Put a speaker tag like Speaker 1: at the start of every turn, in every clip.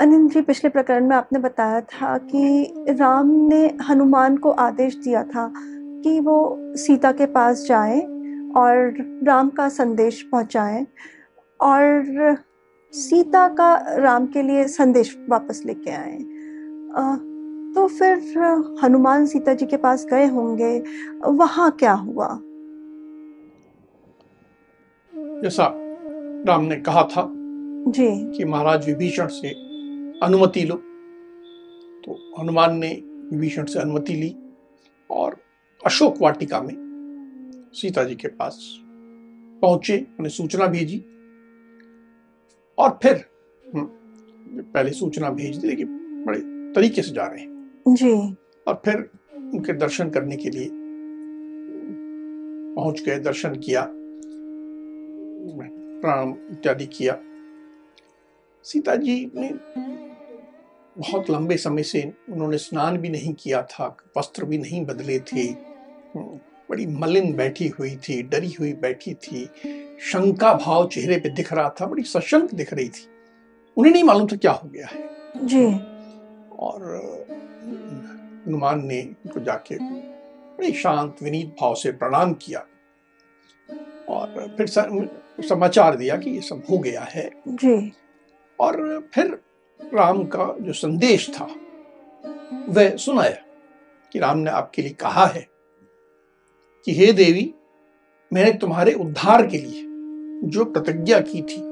Speaker 1: अनिल जी पिछले प्रकरण में आपने बताया था कि राम ने हनुमान को आदेश दिया था कि वो सीता के पास जाएँ और राम का संदेश पहुंचाएँ और सीता का राम के लिए संदेश वापस लेके आए। तो फिर हनुमान सीता जी के पास गए होंगे वहाँ क्या हुआ?
Speaker 2: जैसा राम ने कहा था
Speaker 1: जी।
Speaker 2: कि महाराज विभीषण से अनुमति लो। तो हनुमान ने विभीषण से अनुमति ली और अशोक वाटिका में सीता जी के पास पहुँचे उन्हें सूचना भेजी। और फिर पहले सूचना भेज दी कि बड़े तरीके से जा रहे हैं।
Speaker 1: जी।
Speaker 2: और फिर उनके दर्शन करने के लिए पहुँच गए दर्शन किया प्रणाम इत्यादि किया। सीता जी ने बहुत लंबे समय से उन्होंने स्नान भी नहीं किया था वस्त्र भी नहीं बदले थे। बड़ी मलिन बैठी हुई थी डरी हुई बैठी थी। शंका भाव चेहरे पे दिख रहा था बड़ी सशंक दिख रही थी। उन्हें नहीं मालूम था क्या हो गया है।
Speaker 1: जी।
Speaker 2: और हनुमान ने उनको जाके बड़े शांत विनीत भाव से प्रणाम किया। और फिर समाचार दिया कि ये सब हो गया है।
Speaker 1: जी।
Speaker 2: और फिर राम का जो संदेश था, वह सुनाया कि राम ने आपके लिए कहा है कि हे देवी, मैंने तुम्हारे उद्धार के लिए जो प्रतिज्ञा की थी,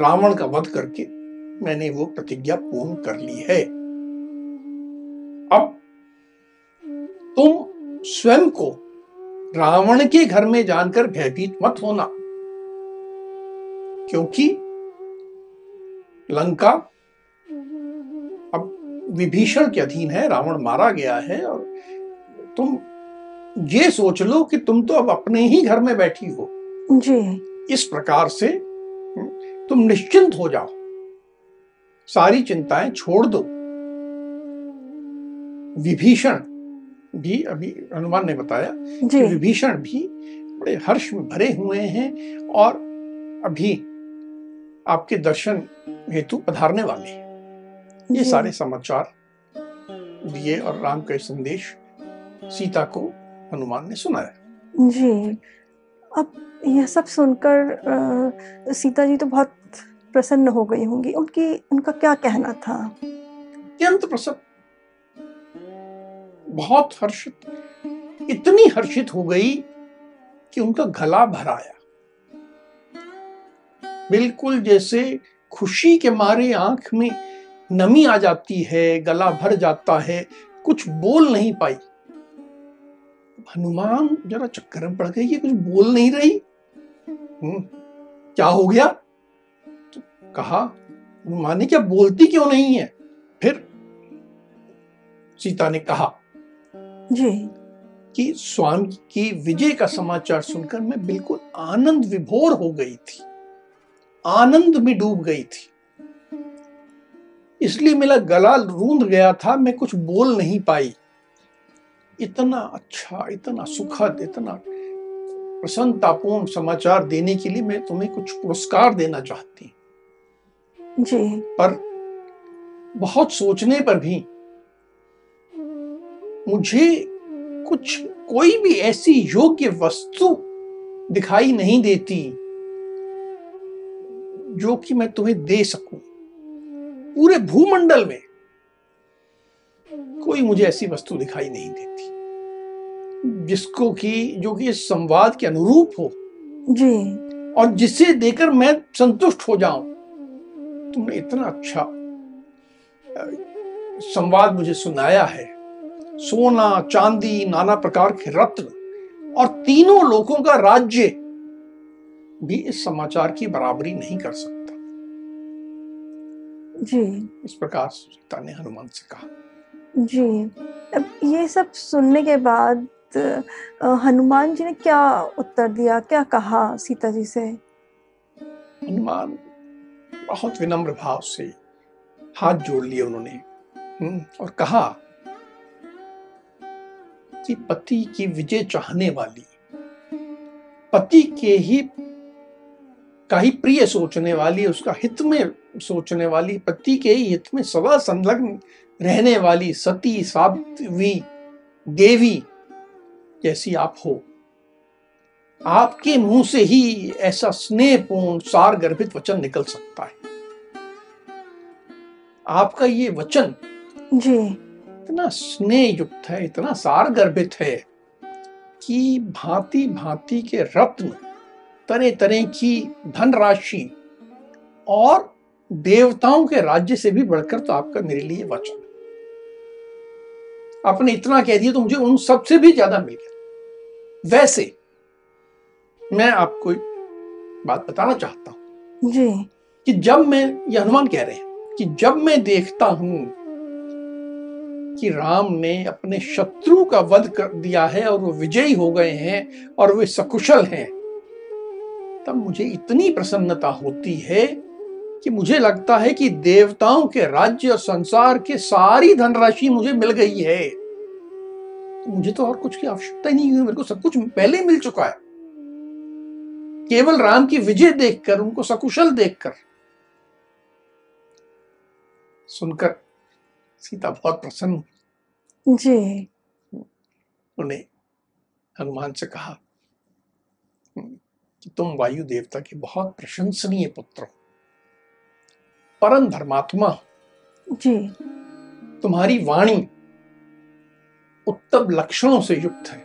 Speaker 2: रावण का वध करके मैंने वो प्रतिज्ञा पूर्ण कर ली है। अब तुम स्वयं को रावण के घर में जानकर भयभीत मत होना, क्योंकि लंका। अब विभीषण के अधीन है रावण मारा गया है और तुम ये सोच लो कि तुम तो अब अपने ही घर में बैठी हो।
Speaker 1: जी।
Speaker 2: इस प्रकार से तुम निश्चिंत हो जाओ। सारी चिंताएँ छोड़ दो। विभीषण भी अभी हनुमान ने बताया कि विभीषण भी बड़े हर्ष में भरे हुए हैं और अभी आपके दर्शन हेतु पधारने वाले। हैं ये सारे समाचार दिए और राम का संदेश सीता को हनुमान ने सुनाया
Speaker 1: जी। अब यह सब सुनकर आ, सीता जी तो बहुत प्रसन्न हो गई होंगी। उनकी उनका क्या कहना था?
Speaker 2: अत्यंत प्रसन्न। बहुत हर्षित इतनी हर्षित हो गई कि उनका गला भर आया। बिल्कुल जैसे खुशी के मारे आँख में नमी आ जाती है गला भर जाता है कुछ बोल नहीं पाई। हनुमान जरा चक्कर में पड़ गई ये कुछ बोल नहीं रही। हम्म, क्या हो गया? तो कहा हनुमान ने क्या बोलती क्यों नहीं है? फिर सीता ने कहा
Speaker 1: जी।
Speaker 2: कि स्वामी की विजय का समाचार सुनकर मैं बिल्कुल आनंद विभोर हो गई थी। आनंद में डूब गई थी। इसलिए मेरा गला रूंद गया था मैं कुछ बोल नहीं पाई। इतना अच्छा इतना सुखद इतना प्रसन्नतापूर्ण समाचार देने के लिए मैं तुम्हें कुछ पुरस्कार देना चाहती
Speaker 1: जी।
Speaker 2: पर बहुत सोचने पर भी मुझे कुछ कोई भी ऐसी योग्य वस्तु दिखाई नहीं देती। जो कि मैं तुम्हें दे सकूँ। पूरे भूमंडल में कोई मुझे ऐसी वस्तु दिखाई नहीं देती जिसको कि जो कि इस संवाद के अनुरूप हो।
Speaker 1: जी।
Speaker 2: और जिसे देकर मैं संतुष्ट हो जाऊँ। तुमने इतना अच्छा संवाद मुझे सुनाया है। सोना चांदी नाना प्रकार के रत्न और तीनों लोगों का राज्य भी इस समाचार की बराबरी नहीं कर सकता।
Speaker 1: जी।
Speaker 2: इस प्रकार सीता ने हनुमान से कहा।
Speaker 1: जी। अब ये सब सुनने के बाद हनुमान जी ने क्या उत्तर दिया? क्या कहा सीता जी से?
Speaker 2: हनुमान बहुत विनम्र भाव से हाथ जोड़ लिए उन्होंने। हम्म, और कहा कि पति की विजय चाहने वाली पति के ही का ही प्रिय सोचने वाली उसका हित में सोचने वाली पति के ही हित में सदा संलग्न रहने वाली सती साध्वी देवी जैसी आप हो। आपके मुँह से ही ऐसा स्नेहपूर्ण सार गर्भित वचन निकल सकता है। आपका ये वचन
Speaker 1: जी।
Speaker 2: इतना स्नेह युक्त है इतना सार गर्भित है कि भांति भांति के रत्न तरह तरह की धनराशि और देवताओं के राज्य से भी बढ़कर तो आपका मेरे लिए वचन आपने इतना कह दिया तो मुझे उन सबसे भी ज़्यादा मिल गया। वैसे मैं आपको बात बताना चाहता हूँ।
Speaker 1: जी।
Speaker 2: कि जब मैं ये हनुमान कह रहे हैं कि जब मैं देखता हूँ कि राम ने अपने शत्रु का वध कर दिया है और वो विजयी हो गए हैं और वे सकुशल हैं तब मुझे इतनी प्रसन्नता होती है कि मुझे लगता है कि देवताओं के राज्य और संसार के सारी धनराशि मुझे मिल गई है। तो मुझे तो और कुछ की आवश्यकता ही नहीं हुई मेरे को सब कुछ पहले मिल चुका है। केवल राम की विजय देखकर उनको सकुशल देखकर। सुनकर सीता बहुत प्रसन्न हुई।
Speaker 1: जी।
Speaker 2: उन्हें हनुमान से कहा कि तुम वायु देवता के बहुत प्रशंसनीय पुत्र हो। परम धर्मात्मा हो।
Speaker 1: जी।
Speaker 2: तुम्हारी वाणी उत्तम लक्षणों से युक्त है।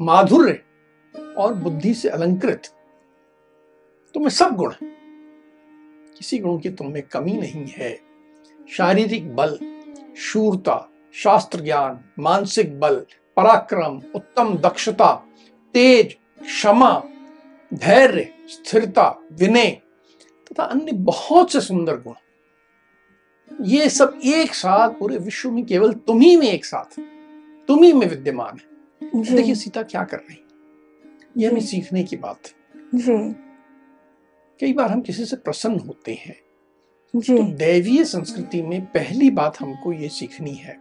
Speaker 2: माधुर्य और बुद्धि से अलंकृत। तुम्हें सब गुण हैं। किसी गुण की तुम में कमी नहीं है। शारीरिक बल शूरता शास्त्र ज्ञान मानसिक बल पराक्रम उत्तम दक्षता तेज क्षमा धैर्य स्थिरता विनय तथा अन्य बहुत से सुंदर गुण। ये सब एक साथ पूरे विश्व में केवल तुम्ही में एक साथ तुम्ही में विद्यमान है। देखिए सीता क्या कर रही ये हमें सीखने की बात है। कई बार हम किसी से प्रसन्न होते हैं। तो दैवीय संस्कृति में पहली बात हमको ये सीखनी है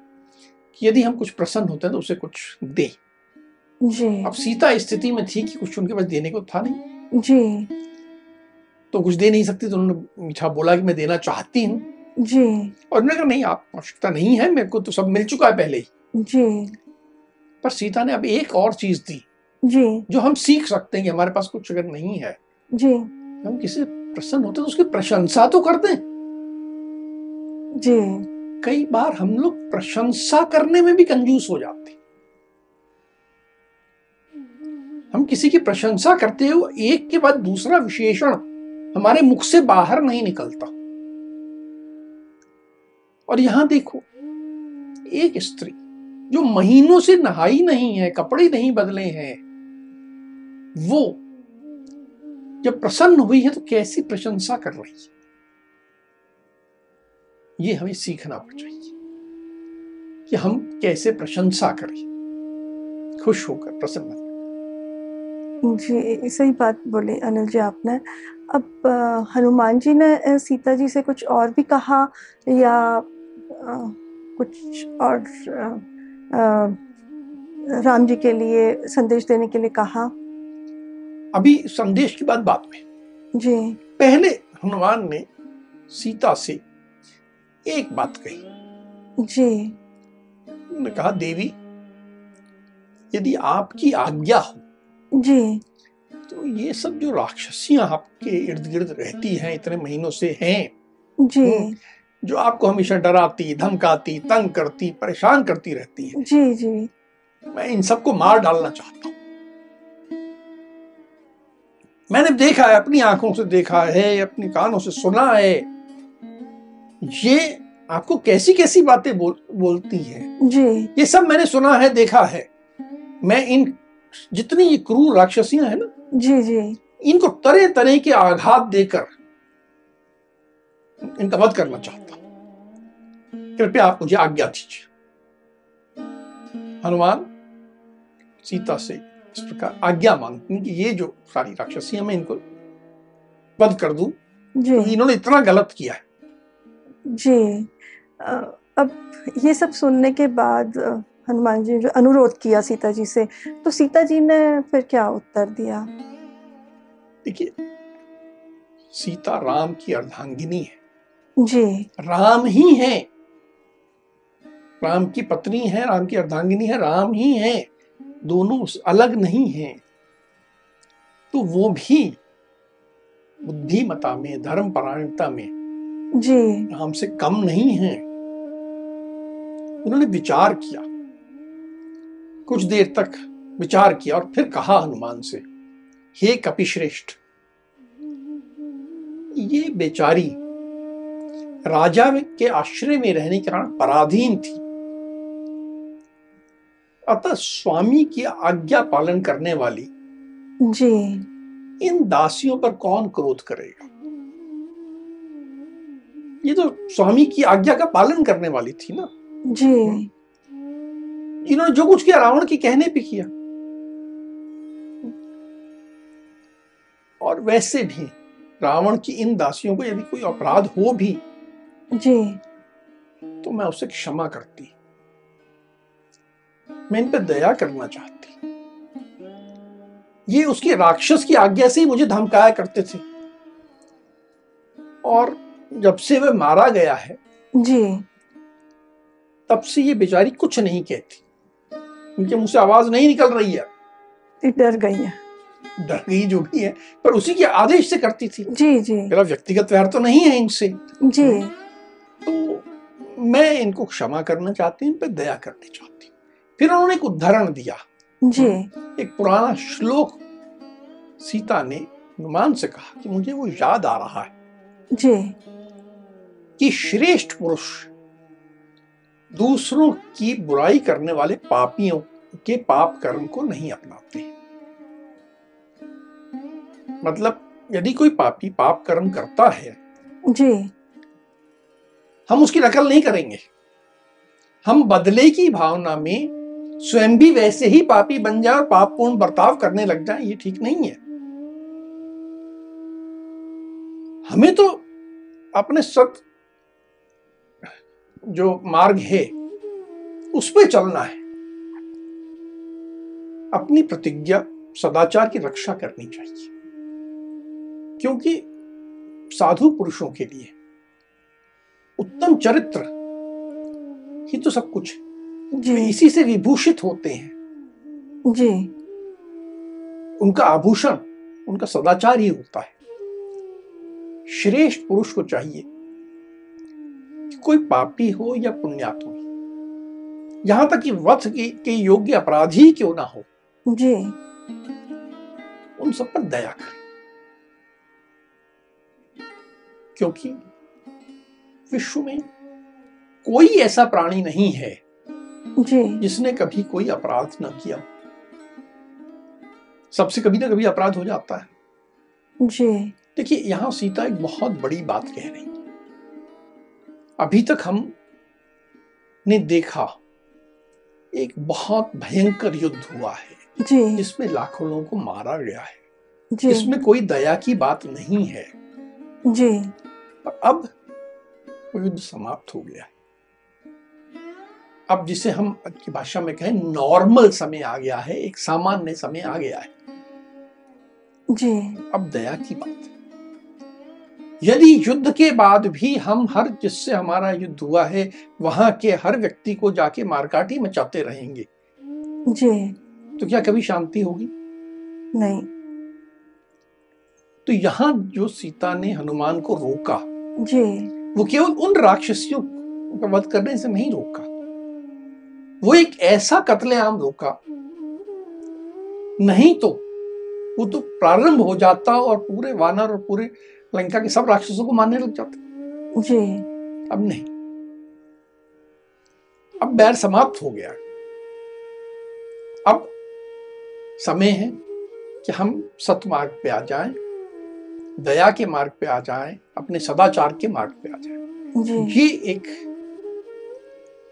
Speaker 2: कि यदि हम कुछ प्रसन्न होते हैं तो उसे कुछ दे।
Speaker 1: जी।
Speaker 2: अब सीता स्थिति में थी कि कुछ उनके पास देने को था नहीं।
Speaker 1: जी।
Speaker 2: तो कुछ दे नहीं सकती तो उन्होंने मीठा बोला कि मैं देना चाहती हूँ।
Speaker 1: जी।
Speaker 2: और उन्होंने कहा नहीं आप आवश्यकता नहीं है मेरे को तो सब मिल चुका है पहले ही।
Speaker 1: जी।
Speaker 2: पर सीता ने अब एक और चीज़ दी
Speaker 1: जी।
Speaker 2: जो हम सीख सकते हैं कि हमारे पास कुछ अगर नहीं है।
Speaker 1: जी।
Speaker 2: हम किसी से प्रसन्न होते तो उसकी प्रशंसा तो कर दें
Speaker 1: जी।
Speaker 2: कई बार हम लोग प्रशंसा करने में भी कंजूस हो जाते हम किसी की प्रशंसा करते हुए एक के बाद दूसरा विशेषण हमारे मुख से बाहर नहीं निकलता। और यहाँ देखो, एक स्त्री जो महीनों से नहाई नहीं है, कपड़े नहीं बदले हैं, वो जब प्रसन्न हुई है तो कैसी प्रशंसा कर रही है? ये हमें सीखना चाहिए कि हम कैसे प्रशंसा करें। खुश होकर प्रसन्न
Speaker 1: जी सही बात बोली अनिल जी आपने। अब हनुमान जी ने सीता जी से कुछ और भी कहा या कुछ और राम जी के लिए संदेश देने के लिए कहा?
Speaker 2: अभी संदेश की बात बाद में।
Speaker 1: जी।
Speaker 2: पहले हनुमान ने सीता से एक बात कही।
Speaker 1: जी।
Speaker 2: उन्होंने कहा देवी यदि आपकी आज्ञा हो
Speaker 1: जी।
Speaker 2: तो ये सब जो राक्षसियाँ आपके इर्द गिर्द रहती हैं इतने महीनों से हैं
Speaker 1: जी।
Speaker 2: जो आपको हमेशा डराती धमकाती तंग करती परेशान करती रहती है।
Speaker 1: जी जी।
Speaker 2: मैं इन सबको मार डालना चाहता हूँ। मैंने देखा है अपनी आँखों से देखा है अपनी कानों से सुना है। ये आपको कैसी कैसी बातें बोल, बोलती है?
Speaker 1: जी।
Speaker 2: ये सब मैंने सुना है देखा है। मैं इन जितनी ये क्रूर राक्षसियाँ हैं ना
Speaker 1: जी जी।
Speaker 2: इनको तरह तरह के आघात देकर इनका वध करना चाहता कृपया आप मुझे आज्ञा दीजिए। हनुमान सीता से इस प्रकार आज्ञा मांगती हैं कि ये जो सारी राक्षसी मैं इनको वध कर दूँ।
Speaker 1: जी।
Speaker 2: इन्होंने इतना गलत किया है।
Speaker 1: जी। अब ये सब सुनने के बाद हनुमान जी ने जो अनुरोध किया सीता जी से तो सीता जी ने फिर क्या उत्तर दिया?
Speaker 2: देखिए सीता राम की अर्धांगिनी है।
Speaker 1: जी।
Speaker 2: राम ही है। राम की पत्नी है राम की अर्धांगिनी है राम ही है। दोनों अलग नहीं हैं। तो वो भी बुद्धिमता में धर्म परायणता में
Speaker 1: जी।
Speaker 2: राम से कम नहीं है। उन्होंने विचार किया। कुछ देर तक विचार किया और फिर कहा हनुमान से हे कपिश्रेष्ठ ये बेचारी राजा के आश्रय में रहने के कारण पराधीन थी। अतः स्वामी की आज्ञा पालन करने वाली
Speaker 1: जी।
Speaker 2: इन दासियों पर कौन क्रोध करेगा? ये तो स्वामी की आज्ञा का पालन करने वाली थी ना।
Speaker 1: जी।
Speaker 2: इन्होंने जो कुछ किया रावण के कहने पे किया। और वैसे भी रावण की इन दासियों को यदि कोई अपराध हो भी
Speaker 1: जी।
Speaker 2: तो मैं उसे क्षमा करती। मैं इन पर दया करना चाहती। ये उसकी राक्षस की आज्ञा से ही मुझे धमकाया करते थे। और जब से वह मारा गया है
Speaker 1: जी।
Speaker 2: तब से ये बेचारी कुछ नहीं कहती। उनके मुँह से आवाज़ नहीं निकल रही है।
Speaker 1: डर गई है।
Speaker 2: डर गई जो भी है पर उसी के आदेश से करती थी।
Speaker 1: जी जी।
Speaker 2: मेरा व्यक्तिगत व्यवहार तो नहीं है इनसे।
Speaker 1: जी।
Speaker 2: तो मैं इनको क्षमा करना चाहती हूँ इन पर दया करनी चाहती हूँ। फिर उन्होंने एक उदाहरण दिया।
Speaker 1: जी।
Speaker 2: एक पुराना श्लोक सीता ने हनुमान से कहा कि मुझे वो याद आ रहा है।
Speaker 1: जी।
Speaker 2: कि श्रेष्ठ पुरुष दूसरों की बुराई करने वाले पापियों के पाप कर्म को नहीं अपनाते। मतलब यदि कोई पापी पाप कर्म करता है
Speaker 1: जी।
Speaker 2: हम उसकी नकल नहीं करेंगे। हम बदले की भावना में स्वयं भी वैसे ही पापी बन जाए और पापपूर्ण बर्ताव करने लग जाए ये ठीक नहीं है। हमें तो अपने सत जो मार्ग है उस पे चलना है। अपनी प्रतिज्ञा सदाचार की रक्षा करनी चाहिए। क्योंकि साधु पुरुषों के लिए उत्तम चरित्र ही तो सब कुछ
Speaker 1: जी।
Speaker 2: इसी से विभूषित होते हैं।
Speaker 1: जी।
Speaker 2: उनका आभूषण उनका सदाचार ही होता है। श्रेष्ठ पुरुष को चाहिए कोई पापी हो या पुण्यात्मा यहाँ तक कि वध के, के योग्य अपराधी क्यों ना हो?
Speaker 1: जी।
Speaker 2: उन सब पर दया करें। क्योंकि विश्व में कोई ऐसा प्राणी नहीं है
Speaker 1: जी।
Speaker 2: जिसने कभी कोई अपराध ना किया। सबसे कभी ना कभी अपराध हो जाता है।
Speaker 1: जी।
Speaker 2: देखिए यहाँ सीता एक बहुत बड़ी बात कह रही है। अभी तक हम ने देखा एक बहुत भयंकर युद्ध हुआ है
Speaker 1: जी।
Speaker 2: जिसमें लाखों लोगों को मारा गया है।
Speaker 1: जी।
Speaker 2: इसमें कोई दया की बात नहीं है।
Speaker 1: जी।
Speaker 2: पर अब वो युद्ध समाप्त हो गया। है अब जिसे हम की भाषा में कहें नॉर्मल समय आ गया है एक सामान्य समय आ गया है।
Speaker 1: जी।
Speaker 2: अब दया की बात है। यदि युद्ध के बाद भी हम हर जिससे हमारा युद्ध हुआ है वहाँ के हर व्यक्ति को जाके मारकाटी मचाते रहेंगे।
Speaker 1: जी।
Speaker 2: तो क्या कभी शांति होगी?
Speaker 1: नहीं।
Speaker 2: तो यहाँ जो सीता ने हनुमान को रोका
Speaker 1: जी।
Speaker 2: वो केवल उन राक्षसियों का वध करने से नहीं रोका। वो एक ऐसा कत्लेआम रोका नहीं तो वो तो प्रारंभ हो जाता और पूरे वानर और पूरे लंका के सब राक्षसों को मारने लग जाते।
Speaker 1: जी।
Speaker 2: अब नहीं। अब बैर समाप्त हो गया। अब समय है कि हम सतमार्ग पे आ जाएँ दया के मार्ग पे आ जाएँ अपने सदाचार के मार्ग पे आ जाएँ। ये एक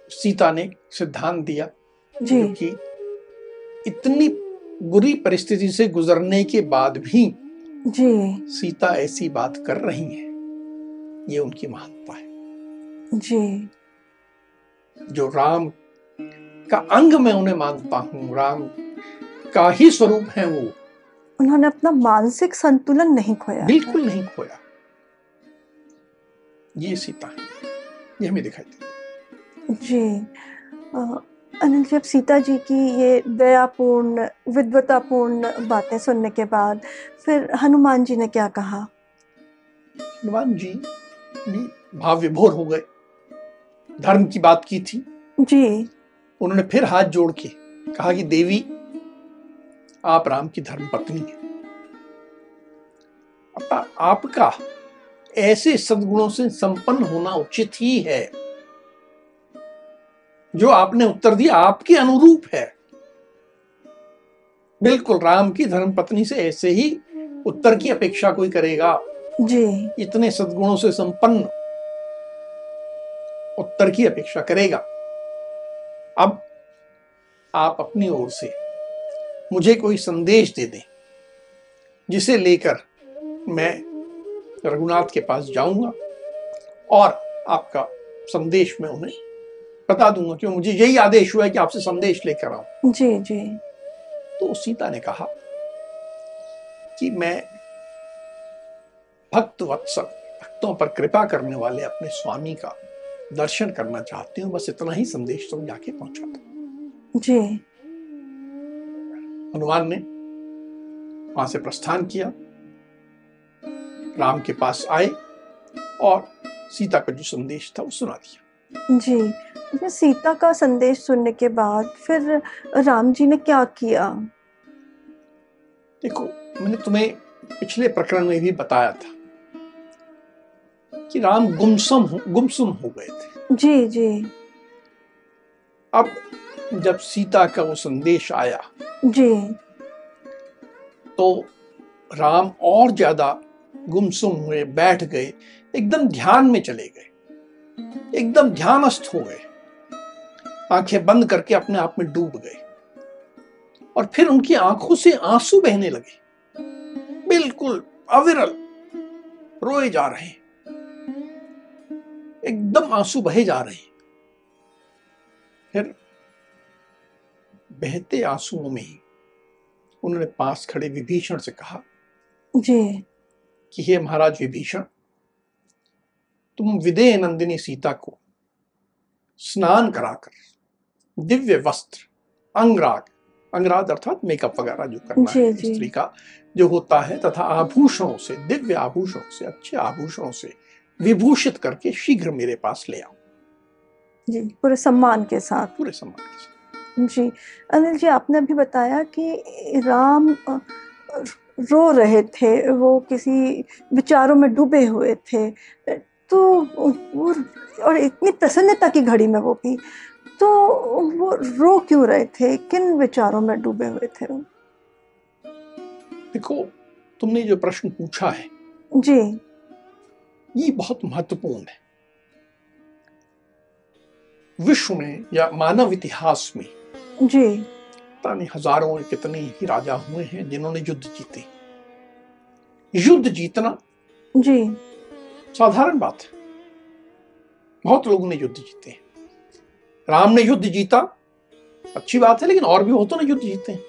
Speaker 2: सीता ने सिद्धांत दिया
Speaker 1: जी।
Speaker 2: जो कि इतनी बुरी परिस्थिति से गुजरने के बाद भी
Speaker 1: जी।
Speaker 2: सीता ऐसी बात कर रही है। ये उनकी महानता है।
Speaker 1: जी।
Speaker 2: जो राम का अंग मैं उन्हें मानता हूँ राम का ही स्वरूप है वो।
Speaker 1: उन्होंने अपना मानसिक संतुलन नहीं खोया।
Speaker 2: बिल्कुल नहीं खोया। ये सीता है ये हमें दिखाई देती
Speaker 1: जी। अ, अनिल जी अब सीता जी की ये दयापूर्ण विद्वतापूर्ण बातें सुनने के बाद फिर हनुमान जी ने क्या कहा?
Speaker 2: हनुमान जी भी भाव विभोर हो गए। धर्म की बात की थी।
Speaker 1: जी।
Speaker 2: उन्होंने फिर हाथ जोड़ के कहा कि देवी आप राम की धर्म पत्नी हैं। आपका ऐसे सदगुणों से संपन्न होना उचित ही है। जो आपने उत्तर दिया आपके अनुरूप है। बिल्कुल राम की धर्म पत्नी से ऐसे ही उत्तर की अपेक्षा कोई करेगा।
Speaker 1: जी।
Speaker 2: इतने सद्गुणों से संपन्न उत्तर की अपेक्षा करेगा। अब आप अपनी ओर से मुझे कोई संदेश दे दें जिसे लेकर मैं रघुनाथ के पास जाऊँगा और आपका संदेश मैं उन्हें बता दूँगा क्यों? मुझे यही आदेश हुआ है कि आपसे संदेश लेकर आऊँ।
Speaker 1: जी जी।
Speaker 2: तो सीता ने कहा कि मैं भक्त वत्सल भक्तों पर कृपा करने वाले अपने स्वामी का दर्शन करना चाहती हूँ। बस इतना ही संदेश तुम जाके पहुँचा। दो
Speaker 1: जी।
Speaker 2: हनुमान ने वहाँ से प्रस्थान किया राम के पास आए और सीता का जो संदेश था वो सुना दिया।
Speaker 1: जी ये सीता का संदेश सुनने के बाद फिर राम जी ने क्या किया?
Speaker 2: देखो मैंने तुम्हें पिछले प्रकरण में भी बताया था कि राम गुमसुम गुमसुम हो गए थे।
Speaker 1: जी जी।
Speaker 2: अब जब सीता का वो संदेश आया
Speaker 1: जी।
Speaker 2: तो राम और ज़्यादा गुमसुम हुए बैठ गए एकदम ध्यान में चले गए। एकदम ध्यानस्थ हो गए। आँखें बंद करके अपने आप में डूब गए। और फिर उनकी आँखों से आँसू बहने लगे। बिल्कुल अविरल रोए जा रहे हैं। एकदम आँसू बहे जा रहे हैं। फिर बहते आंसुओं में ही उन्होंने पास खड़े विभीषण से कहा
Speaker 1: जी।
Speaker 2: कि हे महाराज विभीषण तुम विदेह नंदिनी सीता को स्नान कराकर दिव्य वस्त्र अंगराग अंगराग अर्थात मेकअप वगैरह जो करना
Speaker 1: जी,
Speaker 2: है स्त्री का जो होता है तथा आभूषणों से दिव्य आभूषणों से अच्छे आभूषणों से विभूषित करके शीघ्र मेरे पास ले आओ।
Speaker 1: जी पूरे सम्मान के साथ।
Speaker 2: पूरे सम्मान के साथ।
Speaker 1: जी अनिल जी आपने अभी बताया कि राम रो रहे थे वो किसी विचारों में डूबे हुए थे। तो वो और इतनी प्रसन्नता की घड़ी में वो भी तो वो रो क्यों रहे थे? किन विचारों में डूबे हुए थे वो?
Speaker 2: देखो तुमने जो प्रश्न पूछा है।
Speaker 1: जी।
Speaker 2: ये बहुत महत्वपूर्ण है। विश्व में या मानव इतिहास में
Speaker 1: जी।
Speaker 2: पता नहीं हज़ारों कितने ही राजा हुए हैं जिन्होंने युद्ध जीते। युद्ध जीतना
Speaker 1: जी।
Speaker 2: साधारण बात है। बहुत लोगों ने युद्ध जीते हैं। राम ने युद्ध जीता अच्छी बात है लेकिन और भी होतों ने युद्ध जीते हैं।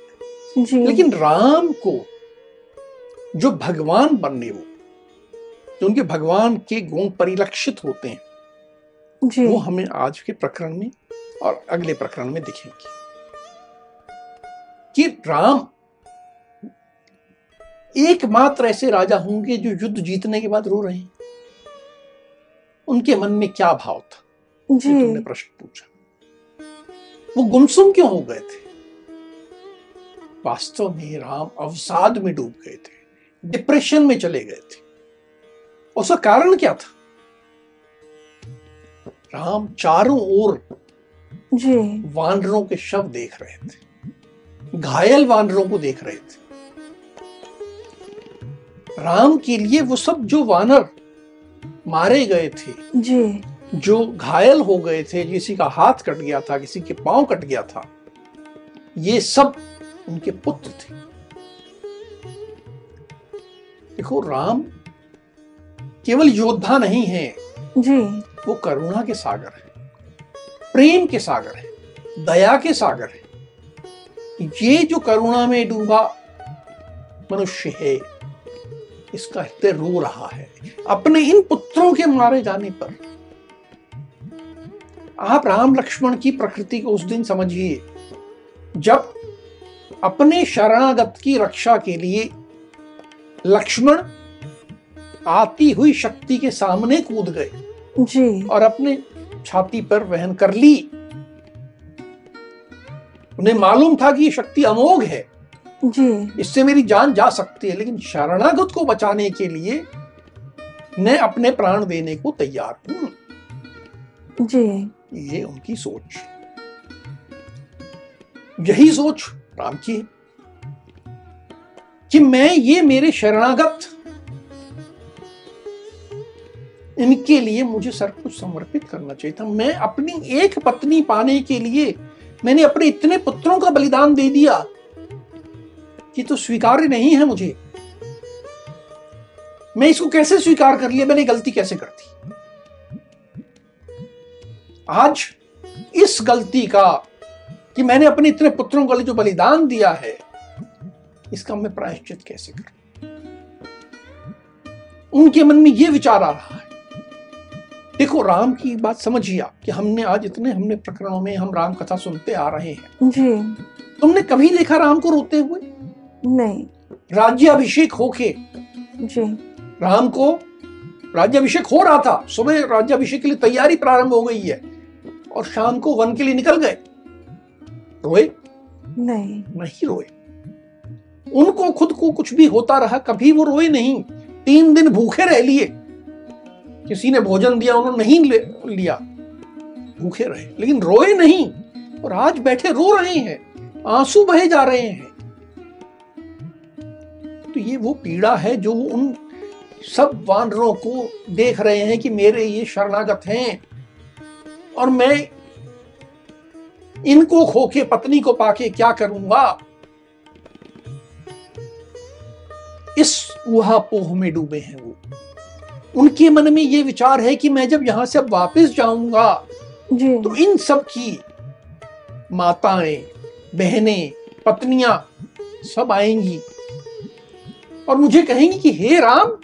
Speaker 2: लेकिन राम को जो भगवान बनने वो जो उनके भगवान के गुण परिलक्षित होते हैं
Speaker 1: जी।
Speaker 2: वो हमें आज के प्रकरण में और अगले प्रकरण में दिखेंगे। कि राम एकमात्र ऐसे राजा होंगे जो युद्ध जीतने के बाद रो रहे हैं। उनके मन में क्या भाव था?
Speaker 1: जी
Speaker 2: तुमने प्रश्न पूछा। वो गुमसुम क्यों हो गए थे? वास्तव में राम अवसाद में डूब गए थे डिप्रेशन में चले गए थे। उसका कारण क्या था? राम चारों ओर वानरों के शव देख रहे थे। घायल वानरों को देख रहे थे। राम के लिए वो सब जो वानर मारे गए थे।
Speaker 1: जी।
Speaker 2: जो घायल हो गए थे किसी का हाथ कट गया था किसी के पाँव कट गया था ये सब उनके पुत्र थे। देखो राम केवल योद्धा नहीं है।
Speaker 1: जी।
Speaker 2: वो करुणा के सागर है प्रेम के सागर है दया के सागर है। ये जो करुणा में डूबा मनुष्य है इसका हृदय रो रहा है। अपने इन पुत्रों के मारे जाने पर। आप राम लक्ष्मण की प्रकृति को उस दिन समझिए जब अपने शरणागत की रक्षा के लिए लक्ष्मण आती हुई शक्ति के सामने कूद गए।
Speaker 1: जी।
Speaker 2: और अपने छाती पर वहन कर ली। उन्हें मालूम था कि ये शक्ति अमोघ है।
Speaker 1: जी।
Speaker 2: इससे मेरी जान जा सकती है लेकिन शरणागत को बचाने के लिए मैं अपने प्राण देने को तैयार हूँ।
Speaker 1: जी।
Speaker 2: ये उनकी सोच। यही सोच राम की है कि मैं ये मेरे शरणागत इनके लिए मुझे सब कुछ समर्पित करना चाहिए था। मैं अपनी एक पत्नी पाने के लिए मैंने अपने इतने पुत्रों का बलिदान दे दिया कि तो स्वीकार्य नहीं है मुझे। मैं इसको कैसे स्वीकार कर लिया? मैंने गलती कैसे कर दी? आज इस गलती का कि मैंने अपने इतने पुत्रों के लिए जो बलिदान दिया है इसका मैं प्रायश्चित कैसे करूँ? उनके मन में यह विचार आ रहा है। देखो राम की बात समझिए आप कि हमने आज इतने हमने प्रकरणों में हम राम कथा सुनते आ रहे हैं।
Speaker 1: जी।
Speaker 2: तुमने कभी देखा राम को रोते हुए?
Speaker 1: नहीं।
Speaker 2: राज्याभिषेक होके?
Speaker 1: जी।
Speaker 2: राम को राज्याभिषेक हो रहा था। सुबह राज्याभिषेक के लिए तैयारी प्रारंभ हो गई है और शाम को वन के लिए निकल गए। रोए?
Speaker 1: नहीं।
Speaker 2: नहीं रोए। उनको खुद को कुछ भी होता रहा कभी वो रोए नहीं। तीन दिन भूखे रह लिए। किसी ने भोजन दिया उन्होंने नहीं लिया। भूखे रहे। लेकिन रोए नहीं और आज बैठे रो रहे हैं। आँसू बहे जा रहे हैं। तो ये वो पीड़ा है जो उन सब वानरों को देख रहे हैं कि मेरे ये शरणागत हैं। और मैं इनको खोके पत्नी को पाके क्या करूँगा? इस उहापोह में डूबे हैं वो। उनके मन में ये विचार है कि मैं जब यहाँ से वापस जाऊँगा तो इन सब की माताएँ बहनें पत्नियाँ सब आएँगी। और मुझे कहेंगी कि हे राम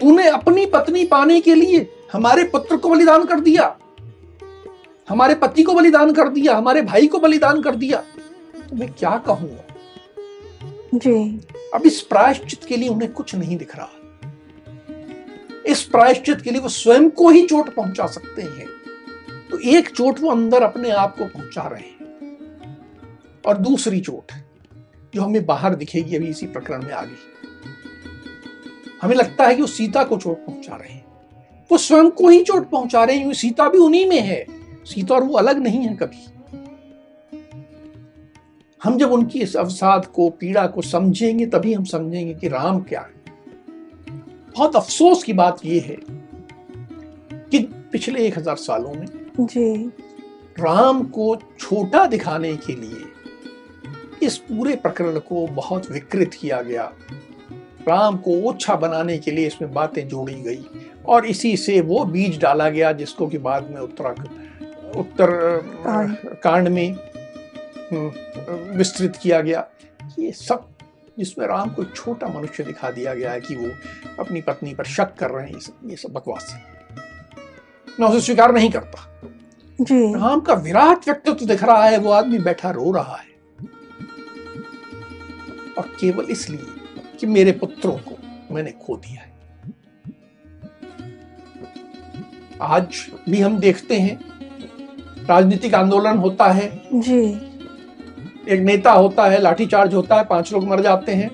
Speaker 2: तूने अपनी पत्नी पाने के लिए हमारे पुत्र को बलिदान कर दिया। हमारे पति को बलिदान कर दिया हमारे भाई को बलिदान कर दिया। तो मैं क्या कहूँगा
Speaker 1: जी।
Speaker 2: अब इस प्रायश्चित के लिए उन्हें कुछ नहीं दिख रहा। इस प्रायश्चित के लिए वो स्वयं को ही चोट पहुँचा सकते हैं। तो एक चोट वो अंदर अपने आप को पहुँचा रहे हैं। और दूसरी चोट जो हमें बाहर दिखेगी अभी इसी प्रकरण में आगे। हमें लगता है कि वो सीता को चोट पहुँचा रहे हैं। वो स्वयं को ही चोट पहुँचा रहे हैं सीता भी उन्हीं में है। सीता और वो अलग नहीं है कभी। हम जब उनकी इस अवसाद को पीड़ा को समझेंगे तभी हम समझेंगे कि राम क्या है। बहुत अफसोस की बात यह है कि पिछले एक हज़ार सालों में
Speaker 1: जी।
Speaker 2: राम को छोटा दिखाने के लिए इस पूरे प्रकरण को बहुत विकृत किया गया। राम को ओछा बनाने के लिए इसमें बातें जोड़ी गई और इसी से वो बीज डाला गया जिसको कि बाद में उत्तराखंड उत्तर
Speaker 1: कांड।
Speaker 2: में हम्म, विस्तृत किया गया। ये सब जिसमें राम को छोटा मनुष्य दिखा दिया गया है कि वो अपनी पत्नी पर शक कर रहे हैं ये सब ये सब बकवास है। मैं उसे स्वीकार नहीं करता।
Speaker 1: जी।
Speaker 2: राम का विराट व्यक्तित्व दिख रहा है वो आदमी बैठा रो रहा है। और केवल इसलिए कि मेरे पुत्रों को मैंने खो दिया है। आज भी हम देखते हैं राजनीतिक आंदोलन होता है।
Speaker 1: जी।
Speaker 2: एक नेता होता है लाठीचार्ज होता है पाँच लोग मर जाते हैं।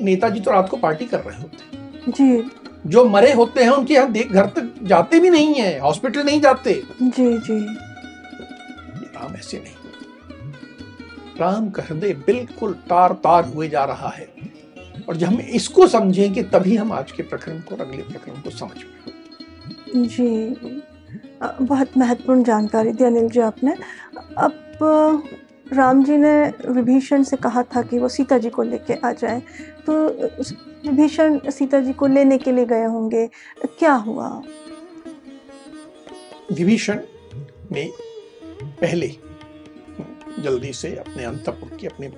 Speaker 2: नेताजी तो रात को पार्टी कर रहे होते हैं।
Speaker 1: जी।
Speaker 2: जो मरे होते हैं उनके यहाँ देख घर तक जाते भी नहीं है हॉस्पिटल नहीं जाते।
Speaker 1: जी जी।
Speaker 2: राम ऐसे नहीं। राम का हृदय बिल्कुल तार तार हुए जा रहा है। और जब हम इसको समझेंगे तभी हम आज के प्रकरण को और अगले प्रकरण को समझ पाएँगे।
Speaker 1: जी। बहुत महत्वपूर्ण जानकारी दी अनिल जी आपने। अब राम जी ने विभीषण से कहा था कि वो सीता जी को लेके आ जाए। तो विभीषण सीता जी को लेने के लिए गए होंगे। क्या हुआ?
Speaker 2: विभीषण ने पहले जल्दी से अपने अंतपुर की अपने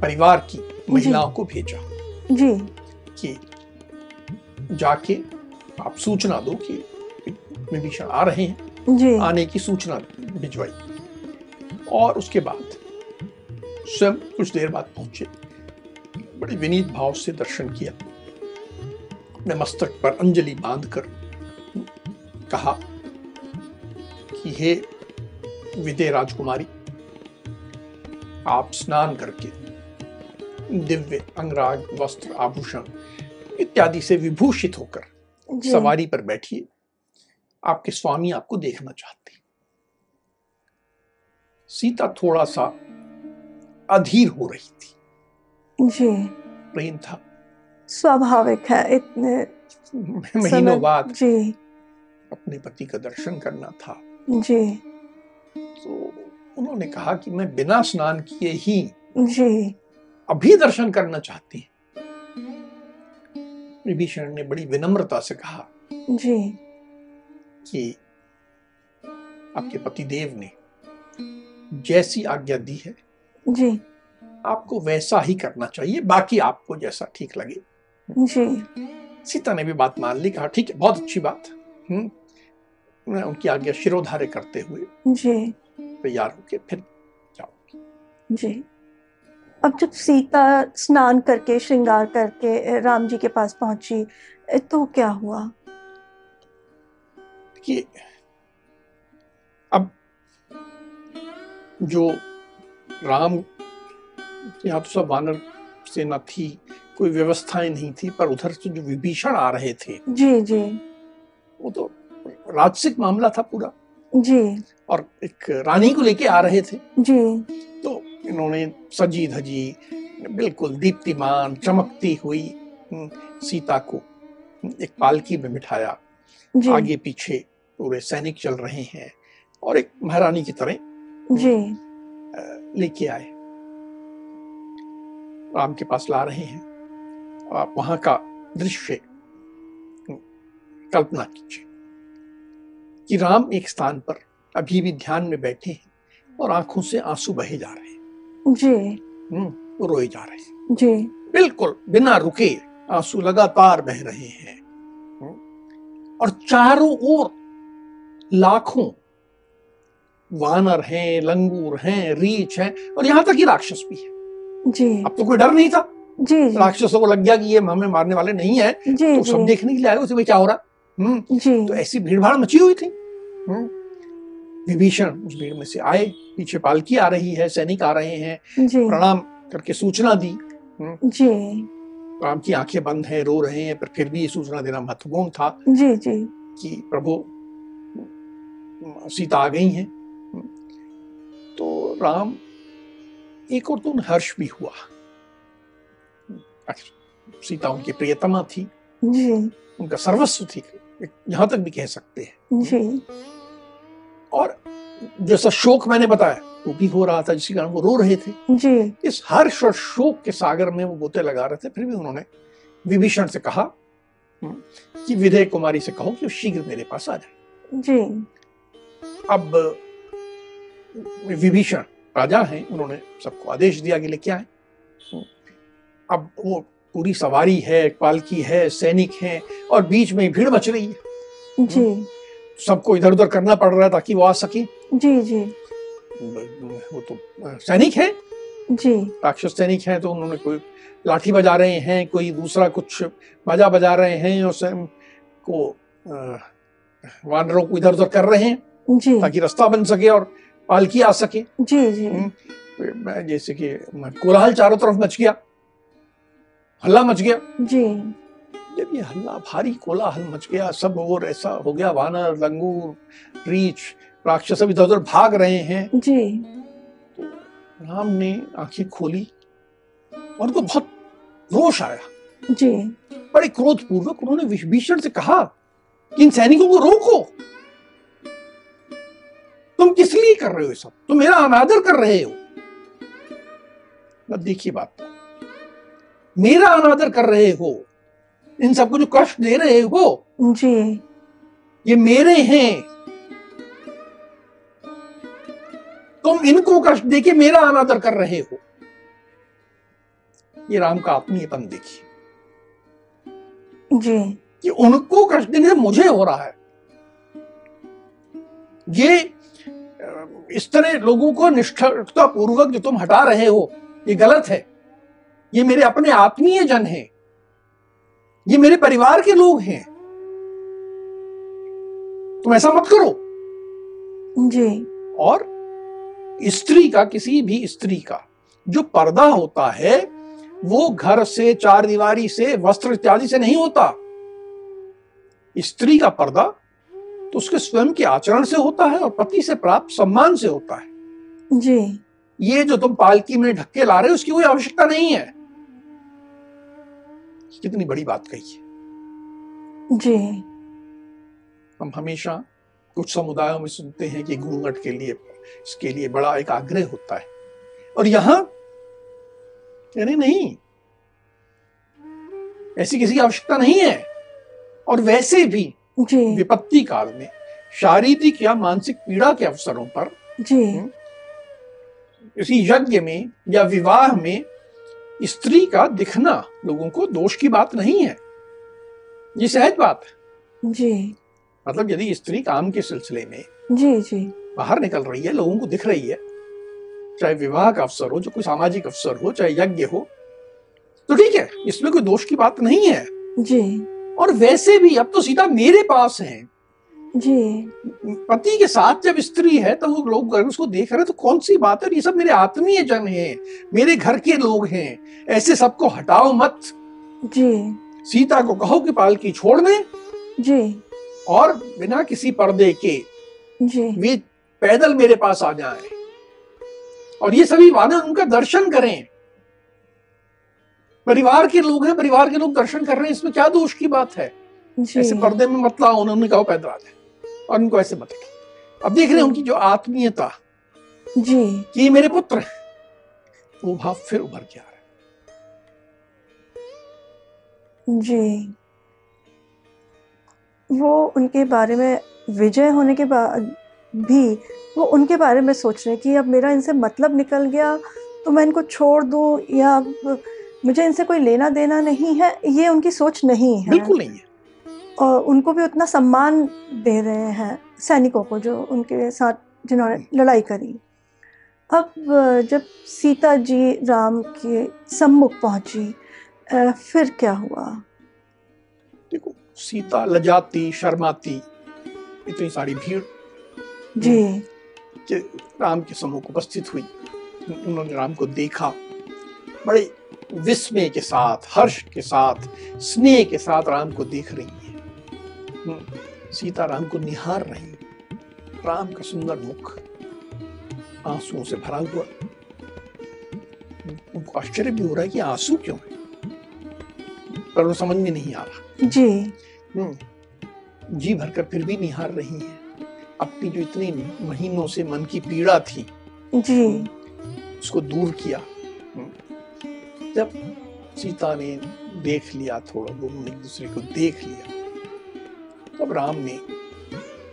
Speaker 2: परिवार की महिलाओं को भेजा।
Speaker 1: जी।
Speaker 2: कि जाके आप सूचना दो कि विभीषण आ रहे हैं।
Speaker 1: जी।
Speaker 2: आने की सूचना भिजवाई। और उसके बाद स्वयं कुछ देर बाद पहुँचे। बड़े विनीत भाव से दर्शन किया। अपने मस्तक पर अंजलि बाँध कर कहा कि हे विदे राजकुमारी आप स्नान करके दिव्य अंगराग वस्त्र आभूषण इत्यादि से विभूषित होकर सवारी पर बैठिए। आपके स्वामी आपको देखना चाहते हैं। सीता थोड़ा सा अधीर हो रही थी।
Speaker 1: जी।
Speaker 2: प्रेम था।
Speaker 1: स्वाभाविक है इतने
Speaker 2: महीनों बाद
Speaker 1: जी।
Speaker 2: अपने पति का दर्शन करना था।
Speaker 1: जी।
Speaker 2: तो उन्होंने कहा कि मैं बिना स्नान किए ही
Speaker 1: जी।
Speaker 2: अभी दर्शन करना चाहती हैं। विभीषण ने बड़ी विनम्रता से कहा
Speaker 1: जी।
Speaker 2: कि आपके पतिदेव ने जैसी आज्ञा दी है
Speaker 1: जी।
Speaker 2: आपको वैसा ही करना चाहिए बाकी आपको जैसा ठीक लगे।
Speaker 1: जी।
Speaker 2: सीता ने भी बात मान ली कहा ठीक है बहुत अच्छी बात। हम्म उनकी आज्ञा शिरोधार्य करते हुए
Speaker 1: जी।
Speaker 2: तैयार होके फिर जाऊँगी
Speaker 1: जी। अब जब सीता स्नान करके श्रृंगार करके राम जी के पास पहुँची तो क्या हुआ?
Speaker 2: कि अब जो राम यहाँ तो सब वानर सेना थी कोई व्यवस्थाएँ नहीं थी पर उधर से जो विभीषण आ रहे थे।
Speaker 1: जी जी।
Speaker 2: वो तो राजसिक मामला था पूरा।
Speaker 1: जी।
Speaker 2: और एक रानी को लेके आ रहे थे।
Speaker 1: जी।
Speaker 2: तो इन्होंने सजी धजी बिल्कुल दीप्तिमान चमकती हुई हम्म, सीता को एक पालकी में बिठाया। आगे पीछे पूरे सैनिक चल रहे हैं और एक महारानी की तरह
Speaker 1: जी।
Speaker 2: लेके आए। राम के पास ला रहे हैं। आप वहाँ का दृश्य हम्म, कल्पना कीजिए। कि राम एक स्थान पर अभी भी ध्यान में बैठे हैं और आँखों से आँसू बहे जा रहे हैं।
Speaker 1: जी।
Speaker 2: हम्म, रोए जा रहे हैं।
Speaker 1: जी।
Speaker 2: बिल्कुल बिना रुके आँसू लगातार बह रहे हैं। हम्म, और चारों ओर लाखों वानर हैं लंगूर हैं रीछ हैं और यहाँ तक कि राक्षस भी है।
Speaker 1: जी।
Speaker 2: अब तो कोई डर नहीं था।
Speaker 1: जी जी।
Speaker 2: राक्षसों को लग गया कि ये हमें मारने वाले नहीं है। तो सब देखने के लिए आए उसे भाई क्या हो रहा?
Speaker 1: जी।
Speaker 2: तो ऐसी भीड़ भाड़ मची हुई थी। हम्म, विभीषण उस भीड़ में से आए पीछे पालकी आ रही है सैनिक आ रहे हैं प्रणाम करके सूचना दी।
Speaker 1: जी।
Speaker 2: राम की आँखें बंद हैं रो रहे हैं पर फिर भी ये सूचना देना महत्वपूर्ण था
Speaker 1: जी जी।
Speaker 2: कि प्रभु सीता आ गई हैं। तो राम एक और तो हर्ष भी हुआ। सीता उनकी प्रियतमा थी।
Speaker 1: जी।
Speaker 2: उनका सर्वस्व थी। यहाँ तक भी कह सकते हैं।
Speaker 1: जी।
Speaker 2: और जैसा शोक मैंने बताया वो भी हो रहा था जिसके कारण वो रो रहे थे।
Speaker 1: जी।
Speaker 2: इस हर्ष और शोक के सागर में वो गोते लगा रहे थे फिर भी उन्होंने विभीषण से कहा हम्म, कि विदय कुमारी से कहो कि शीघ्र मेरे पास आ जाए।
Speaker 1: जी।
Speaker 2: अब विभीषण राजा हैं उन्होंने सबको आदेश दिया कि लेके आए। अब वो पूरी सवारी है पालकी है सैनिक हैं और बीच में भीड़ मच रही है।
Speaker 1: जी।
Speaker 2: सबको इधर उधर करना पड़ रहा है ताकि वो आ सके।
Speaker 1: जी जी।
Speaker 2: वो तो सैनिक है?
Speaker 1: जी।
Speaker 2: राक्षस सैनिक हैं तो उन्होंने कोई लाठी बजा रहे हैं कोई दूसरा कुछ बाजा बजा रहे हैं और स्वयं को वानरों को इधर उधर कर रहे हैं।
Speaker 1: जी।
Speaker 2: ताकि रास्ता बन सके और पालकी आ सके।
Speaker 1: जी जी।
Speaker 2: मैं जैसे कि कोलाहल चारों तरफ़ मच गया। हल्ला मच गया।
Speaker 1: जी।
Speaker 2: जब ये हल्ला भारी कोलाहल मच गया सब और ऐसा हो गया वानर लंगूर रीछ राक्षस सब इधर उधर भाग रहे हैं।
Speaker 1: जी।
Speaker 2: राम ने आँखें खोली और उनको बहुत रोष आया।
Speaker 1: जी।
Speaker 2: बड़े क्रोध पूर्वक उन्होंने विभीषण से कहा कि इन सैनिकों को रोको। तुम किस लिए कर रहे हो सब? तुम मेरा अनादर कर रहे हो। देखिए बात। मेरा अनादर कर रहे हो इन सबको जो कष्ट दे रहे हो
Speaker 1: जी।
Speaker 2: ये मेरे हैं। तुम इनको कष्ट देके मेरा अनादर कर रहे हो। ये राम का आत्मीयपन देखिए।
Speaker 1: जी।
Speaker 2: कि उनको कष्ट देने से मुझे हो रहा है। ये इस तरह लोगों को निष्ठता पूर्वक जो तुम हटा रहे हो ये गलत है। ये मेरे अपने आत्मीय जन हैं। ये मेरे परिवार के लोग हैं। तुम ऐसा मत करो।
Speaker 1: जी।
Speaker 2: और स्त्री का किसी भी स्त्री का जो पर्दा होता है वो घर से चार दीवारी से वस्त्र इत्यादि से नहीं होता। स्त्री का पर्दा तो उसके स्वयं के आचरण से होता है और पति से प्राप्त सम्मान से होता है।
Speaker 1: जी।
Speaker 2: ये जो तुम पालकी में ढक्के ला रहे हो उसकी कोई आवश्यकता नहीं है। कितनी बड़ी बात कही है।
Speaker 1: जी।
Speaker 2: हम हमेशा कुछ समुदायों में सुनते हैं कि घूंघट के लिए इसके लिए बड़ा एक आग्रह होता है। और यहाँ अरे नहीं। ऐसी किसी की आवश्यकता नहीं है। और वैसे भी विपत्ति काल में शारीरिक या मानसिक पीड़ा के अवसरों पर
Speaker 1: जी।
Speaker 2: किसी यज्ञ में या विवाह में स्त्री का दिखना लोगों को दोष की बात नहीं है। ये सहज बात है।
Speaker 1: जी।
Speaker 2: मतलब यदि स्त्री काम के सिलसिले में
Speaker 1: जी जी।
Speaker 2: बाहर निकल रही है लोगों को दिख रही है चाहे विवाह का अवसर हो जो कोई सामाजिक अवसर हो चाहे यज्ञ हो तो ठीक है इसमें कोई दोष की बात नहीं है।
Speaker 1: जी।
Speaker 2: और वैसे भी अब तो सीता मेरे पास है।
Speaker 1: जी।
Speaker 2: पति के साथ जब स्त्री है तो वो लोग उसको देख रहे हैं तो कौन सी बात है? ये सब मेरे आत्मीय जन हैं मेरे घर के लोग हैं। ऐसे सबको हटाओ मत।
Speaker 1: जी।
Speaker 2: सीता को कहो कि पालकी छोड़ दें।
Speaker 1: जी।
Speaker 2: और बिना किसी पर्दे के
Speaker 1: जी।
Speaker 2: वे पैदल मेरे पास आ जाए। और ये सभी वानर उनका दर्शन करें। परिवार के लोग हैं परिवार के लोग दर्शन कर रहे हैं इसमें क्या दोष की बात है? ऐसे पर्दे में मत लाओ उन्होंने कहा पैदल आ जाए और उनको ऐसे मत लो अब देख रहे हैं उनकी जो आत्मीयता
Speaker 1: जी।
Speaker 2: कि ये मेरे पुत्र हैं वो भाव फिर उभर के आ रहा है।
Speaker 1: जी। वो उनके बारे में विजय होने के बाद भी वो उनके बारे में सोच रहे हैं कि अब मेरा इनसे मतलब निकल गया तो मैं इनको छोड़ दूँ या अब मुझे इनसे कोई लेना देना नहीं है ये उनकी सोच नहीं है।
Speaker 2: बिल्कुल नहीं है।
Speaker 1: और उनको भी उतना सम्मान दे रहे हैं सैनिकों को जो उनके साथ जिन्होंने लड़ाई करी। अब जब सीता जी राम के सम्मुख पहुँची फिर क्या हुआ?
Speaker 2: देखो सीता लजाती शर्माती इतनी सारी भीड़।
Speaker 1: जी।
Speaker 2: के राम के सम्मुख उपस्थित हुई। उन्होंने राम को देखा। बड़े विस्मय के साथ हर्ष के साथ स्नेह के साथ राम को देख रही। है हम्म, सीता राम को निहार रही राम का सुंदर मुख आंसुओं से भरा हुआ। उनको आश्चर्य भी हो रहा है कि आँसू क्यों है? पर वो समझ में नहीं आ रहा।
Speaker 1: जी।
Speaker 2: हम्म, जी भरकर फिर भी निहार रही है। अपनी जो इतनी महीनों से मन की पीड़ा थी
Speaker 1: जी।
Speaker 2: उसको दूर किया। हम्म। जब सीता ने देख लिया थोड़ा दोनों एक दूसरे को देख लिया तब राम ने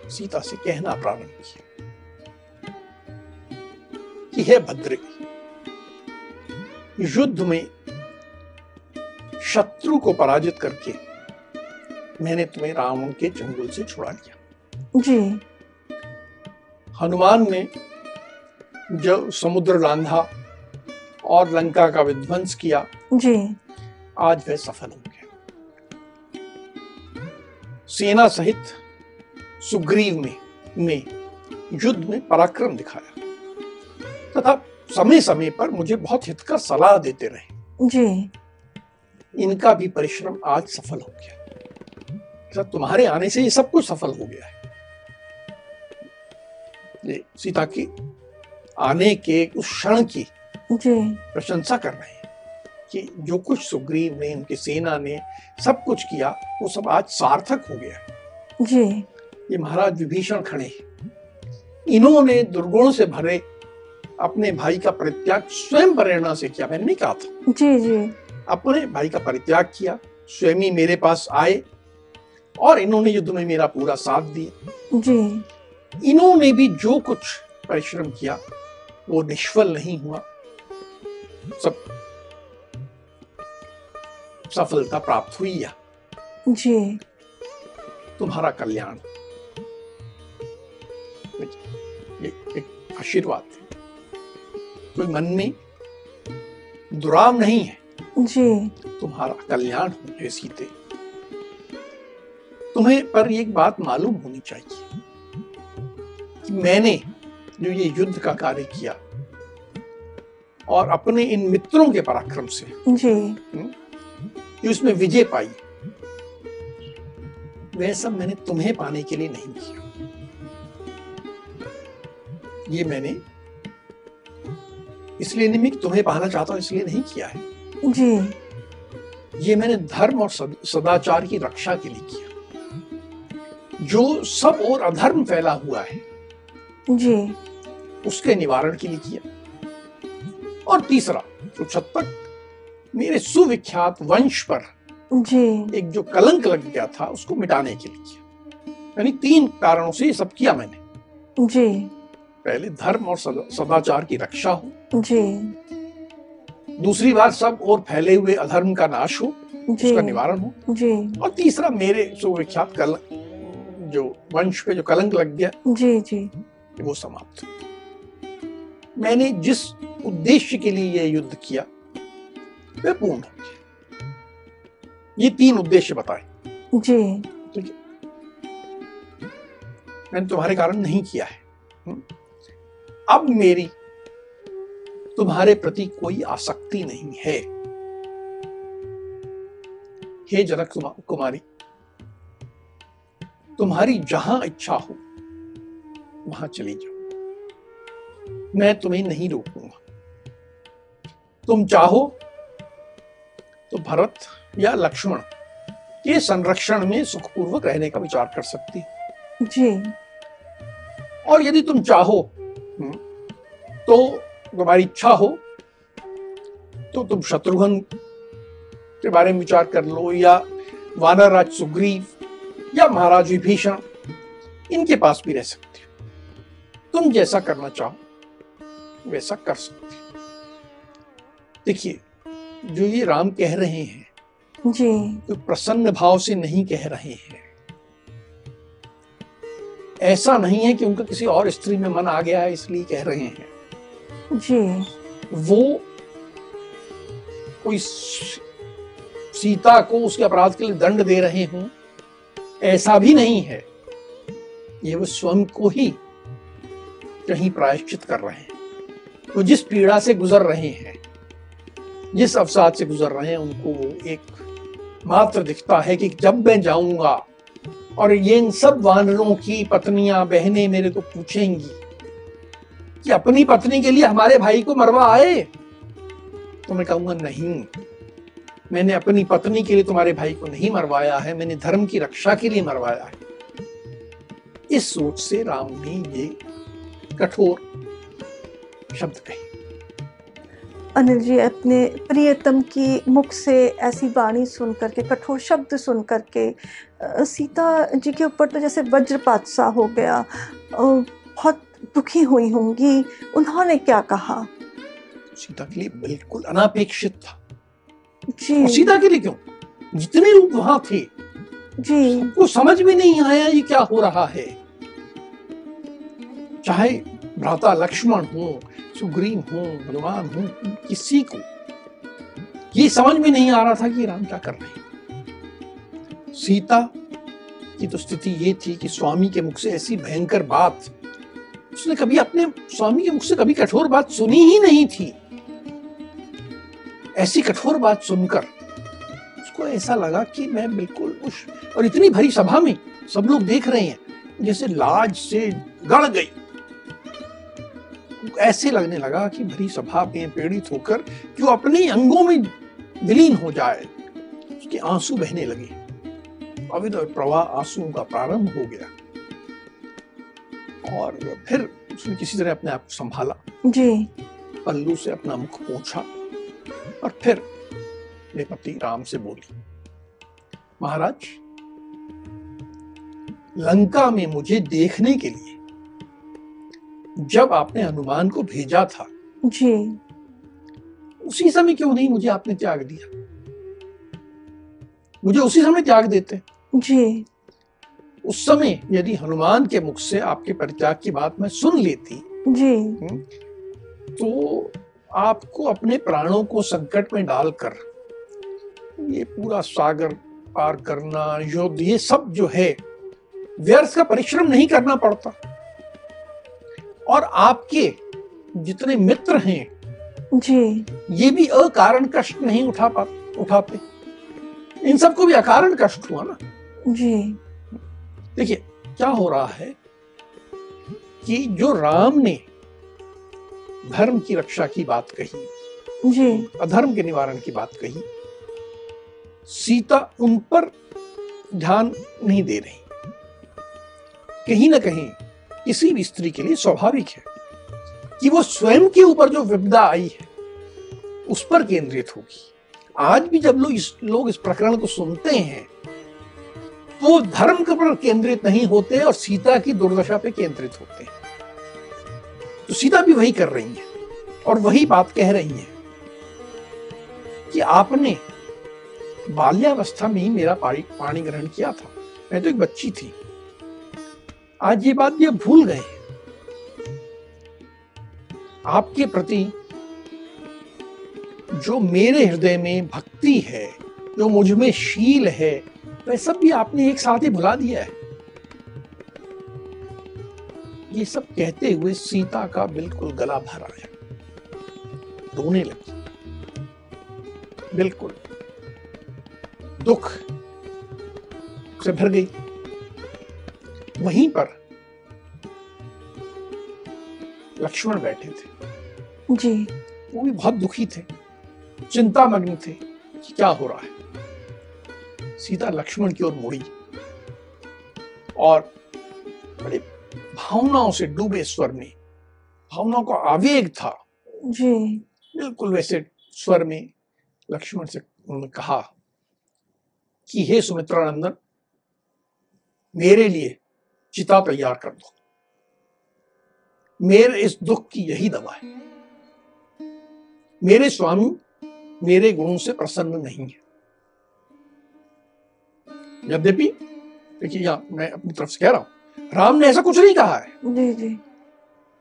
Speaker 2: सीता से कहना प्रारंभ किया कि हे भद्र युद्ध में शत्रु को पराजित करके मैंने तुम्हें रावण के चंगुल से छुड़ा लिया।
Speaker 1: जी।
Speaker 2: हनुमान ने जब समुद्र लांधा और लंका का विध्वंस किया
Speaker 1: जी।
Speaker 2: आज वह सफल हो गया सेना सहित सुग्रीव में में युद्ध में पराक्रम दिखाया। तथा समय समय पर मुझे बहुत हितकर सलाह देते रहे।
Speaker 1: जी।
Speaker 2: इनका भी परिश्रम आज सफल हो गया। सर तुम्हारे आने से ये सब कुछ सफल हो गया है। सीता की आने के उस क्षण की प्रशंसा कर रहे हैं। कि जो कुछ सुग्रीव ने उनकी सेना ने सब कुछ किया वो सब आज सार्थक हो गया
Speaker 1: जी।
Speaker 2: ये महाराज विभीषण खड़े इन्होंने दुर्गुणों से भरे अपने भाई का परित्याग स्वयं प्रेरणा से किया। मैंने नहीं कहा था।
Speaker 1: जी जी।
Speaker 2: अपने भाई का परित्याग किया स्वयं ही मेरे पास आए और इन्होंने युद्ध में मेरा पूरा साथ दिया।
Speaker 1: जी।
Speaker 2: इन्होंने भी जो कुछ परिश्रम किया वो निष्फल नहीं हुआ। सब सफलता प्राप्त हुई है।
Speaker 1: जी।
Speaker 2: तुम्हारा कल्याण। ये एक आशीर्वाद है। कोई मन में दुराव नहीं है।
Speaker 1: जी।
Speaker 2: तुम्हारा कल्याण हो हे सीते। तुम्हें पर एक बात मालूम होनी चाहिए कि मैंने जो ये युद्ध का कार्य किया और अपने इन मित्रों के पराक्रम से
Speaker 1: जी।
Speaker 2: जो इसमें विजय पाई। वह सब मैंने तुम्हें पाने के लिए नहीं किया। ये मैंने इसलिए नहीं मैं तुम्हें पाना चाहता हूँ इसलिए नहीं किया है।
Speaker 1: जी।
Speaker 2: ये मैंने धर्म और सदाचार की रक्षा के लिए किया। जो सब और अधर्म फैला हुआ है
Speaker 1: जी।
Speaker 2: उसके निवारण के लिए किया। और तीसरा जो छत तक मेरे सुविख्यात वंश पर
Speaker 1: जी।
Speaker 2: एक जो कलंक लग गया था उसको मिटाने के लिए यानी तीन कारणों से ये सब किया मैंने।
Speaker 1: जी।
Speaker 2: पहले धर्म और सदाचार की रक्षा हो।
Speaker 1: जी।
Speaker 2: दूसरी बात सब और फैले हुए अधर्म का नाश हो उसका निवारण हो।
Speaker 1: जी।
Speaker 2: और तीसरा मेरे सुविख्यात कल जो वंश पे जो कलंक लग गया
Speaker 1: जी जी।
Speaker 2: वो समाप्त। मैंने जिस उद्देश्य के लिए यह युद्ध किया वह पूर्ण ये तीन उद्देश्य बताए
Speaker 1: जी
Speaker 2: ठीक है मैंने तुम्हारे कारण नहीं किया है? अब मेरी तुम्हारे प्रति कोई आसक्ति नहीं है हे जनक कुमारी तुम्हारी जहाँ इच्छा हो वहाँ चली जाओ मैं तुम्हें नहीं रोकूँगा तुम चाहो तो भरत या लक्ष्मण के संरक्षण में सुखपूर्वक रहने का विचार कर सकती हो।
Speaker 1: जी।
Speaker 2: और यदि तुम चाहो हम्म, तो तुम्हारी इच्छा हो तो तुम शत्रुघ्न के बारे में विचार कर लो या वानर राज सुग्रीव या महाराज विभीषण इनके पास भी रह सकते हो। तुम जैसा करना चाहो वैसा कर सकते हो। देखिए जो ये राम कह रहे हैं
Speaker 1: जी।
Speaker 2: कोई प्रसन्न भाव से नहीं कह रहे हैं। ऐसा नहीं है कि उनका किसी और स्त्री में मन आ गया है इसलिए कह रहे हैं।
Speaker 1: जी।
Speaker 2: वो कोई सीता को उसके अपराध के लिए दंड दे रहे हों ऐसा भी नहीं है। ये वो स्वयं को ही कहीं प्रायश्चित कर रहे हैं। वो जिस पीड़ा से गुजर रहे हैं जिस अवसाद से गुजर रहे हैं, उनको एक मात्र दिखता है कि जब मैं जाऊँगा और ये इन सब वानरों की पत्नियाँ, बहनें मेरे को पूछेंगी कि अपनी पत्नी के लिए हमारे भाई को मरवा आए तो मैं कहूँगा, नहीं, मैंने अपनी पत्नी के लिए तुम्हारे भाई को नहीं मरवाया है, मैंने धर्म की रक्षा के लिए मरवाया है। इस सोच से राम ने ये कठोर शब्द कहे।
Speaker 1: अनिल जी अपने प्रियतम की मुख से ऐसी वाणी सुन करके कठोर शब्द सुन करके सीता जी के ऊपर तो जैसे वज्रपात सा हो गया बहुत दुखी हुई होंगी। उन्होंने क्या कहा?
Speaker 2: सीता के लिए बिल्कुल अनापेक्षित था।
Speaker 1: जी।
Speaker 2: सीता के लिए क्यों? जितने लोग वहाँ थे
Speaker 1: जी।
Speaker 2: को समझ में नहीं आया ये क्या हो रहा है। चाहे भ्राता लक्ष्मण हो, सुग्रीव हो हनुमान हो, किसी को। ये समझ में नहीं आ रहा था कि राम क्या कर रहे हैं। सीता की तो स्थिति ये थी कि स्वामी के मुख से ऐसी भयंकर बात, उसने कभी अपने स्वामी के मुख से कभी कठोर बात सुनी ही नहीं थी। ऐसी कठोर बात सुनकर उसको ऐसा लगा कि मैं बिल्कुल उस और इतनी भरी सभा में सब लोग देख रहे हैं, जैसे लाज से गड़ गई। ऐसे लगने लगा कि भरी सभा में पीड़ित होकर जो अपने अंगों में विलीन हो जाए? उसके आँसू बहने लगे। अविद प्रवाह आंसुओं का प्रारंभ हो गया। और फिर उसने किसी तरह अपने आप को संभाला।
Speaker 1: जी।
Speaker 2: पल्लू से अपना मुख पोछा और फिर मेरे पति राम से बोली महाराज लंका में मुझे देखने के लिए जब आपने हनुमान को भेजा था
Speaker 1: जी।
Speaker 2: उसी समय क्यों नहीं मुझे आपने त्याग दिया? मुझे उसी समय त्याग देते।
Speaker 1: जी।
Speaker 2: उस समय यदि हनुमान के मुख से आपके परित्याग की बात मैं सुन लेती
Speaker 1: जी।
Speaker 2: तो आपको अपने प्राणों को संकट में डालकर ये पूरा सागर पार करना युद्ध ये सब जो है व्यर्थ का परिश्रम नहीं करना पड़ता। और आपके जितने मित्र हैं
Speaker 1: जी।
Speaker 2: ये भी अकारण कष्ट नहीं उठा पा उठाते। इन सबको भी अकारण कष्ट हुआ ना?
Speaker 1: जी।
Speaker 2: देखिए क्या हो रहा है कि जो राम ने धर्म की रक्षा की बात कही
Speaker 1: जी।
Speaker 2: अधर्म के निवारण की बात कही सीता उन पर ध्यान नहीं दे रही। कहीं ना कहीं किसी भी स्त्री के लिए स्वाभाविक है कि वो स्वयं के ऊपर जो विपदा आई है, उस पर केंद्रित होगी। आज भी जब लोग इस लोग इस प्रकरण को सुनते हैं तो धर्म पर केंद्रित नहीं होते और सीता की दुर्दशा पे केंद्रित होते हैं। तो सीता भी वही कर रही है और वही बात कह रही है कि आपने बाल्यावस्था में ही मेरा पानी ग्रहण किया था। मैं तो एक बच्ची थी। आज ये बात ये भूल गए आपके प्रति जो मेरे हृदय में भक्ति है, जो मुझमें शील है, वह सब भी आपने एक साथ ही भुला दिया है। ये सब कहते हुए सीता का बिल्कुल गला भर आया। रोने लगी। बिल्कुल। दुख से भर गई। वहीं पर लक्ष्मण बैठे थे।
Speaker 1: जी।
Speaker 2: वो भी बहुत दुखी थे। चिंता मग्न थे कि क्या हो रहा है। सीता लक्ष्मण की ओर मुड़ी और बड़े भावनाओं से डूबे स्वर में भावनाओं का आवेग था।
Speaker 1: जी।
Speaker 2: बिल्कुल वैसे स्वर में लक्ष्मण से उन्होंने कहा कि हे सुमित्रा नंदन मेरे लिए चिता तैयार कर दो मेरे इस दुख की यही दवा है। मेरे स्वामी मेरे गुणों से प्रसन्न नहीं है। यद्यपि देखिए यहाँ मैं अपनी तरफ़ से कह रहा हूँ राम ने ऐसा कुछ नहीं कहा है।
Speaker 1: जी जी।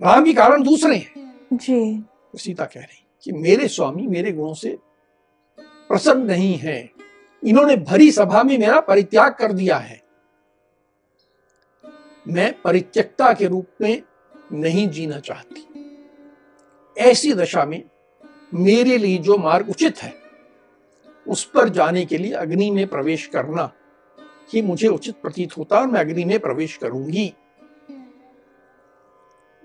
Speaker 2: राम के कारण दूसरे हैं।
Speaker 1: जी।
Speaker 2: सीता कह रही कि मेरे स्वामी मेरे गुणों से प्रसन्न नहीं है। इन्होंने भरी सभा में मेरा परित्याग कर दिया है। मैं परित्यक्ता के रूप में नहीं जीना चाहती। ऐसी दशा में मेरे लिए जो मार्ग उचित है, उस पर जाने के लिए अग्नि में प्रवेश करना ही मुझे उचित प्रतीत होता और मैं अग्नि में प्रवेश करूँगी।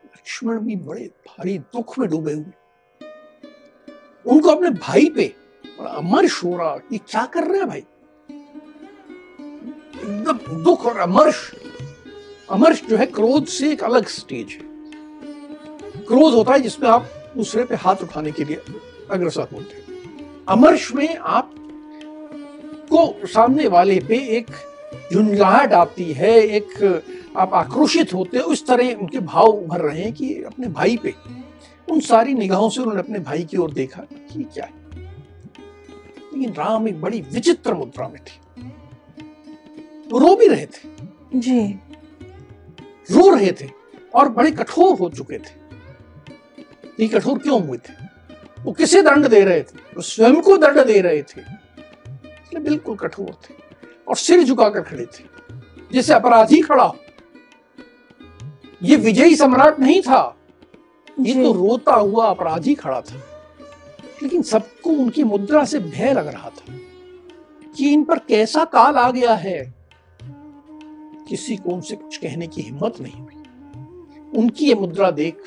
Speaker 2: लक्ष्मण भी बड़े भारी दुख में डूबे हुए। उनको अपने भाई पे बड़ा अमर्ष हो रहा ये क्या कर रहे हैं भाई? एकदम दुख और अमर्ष अमर्ष जो है क्रोध से एक अलग स्टेज है। क्रोध होता है जिसमें आप दूसरे पे हाथ उठाने के लिए अग्रसर होते हैं। अमर्ष में आप को सामने वाले पे एक झुंझलाहट आती है, एक आप आक्रोशित होते हो, उस तरह उनके भाव उभर रहे हैं कि अपने भाई पे, उन सारी निगाहों से उन्होंने अपने भाई की ओर देखा कि क्या है। लेकिन राम एक बड़ी विचित्र मुद्रा में थे। वो रो भी रहे थे।
Speaker 1: जी।
Speaker 2: रो रहे थे और बड़े कठोर हो चुके थे। ये कठोर क्यों हुए थे? वो किसे दंड दे रहे थे? वो स्वयं को दंड दे रहे थे। इसलिए बिल्कुल कठोर थे और सिर झुकाकर खड़े थे जैसे अपराधी खड़ा हो। ये विजयी सम्राट नहीं था। ये तो रोता हुआ अपराधी खड़ा था। लेकिन सबको उनकी मुद्रा से भय लग रहा था कि इन पर कैसा काल आ गया है। किसी को उनसे कुछ कहने की हिम्मत नहीं हुई। उनकी ये मुद्रा देख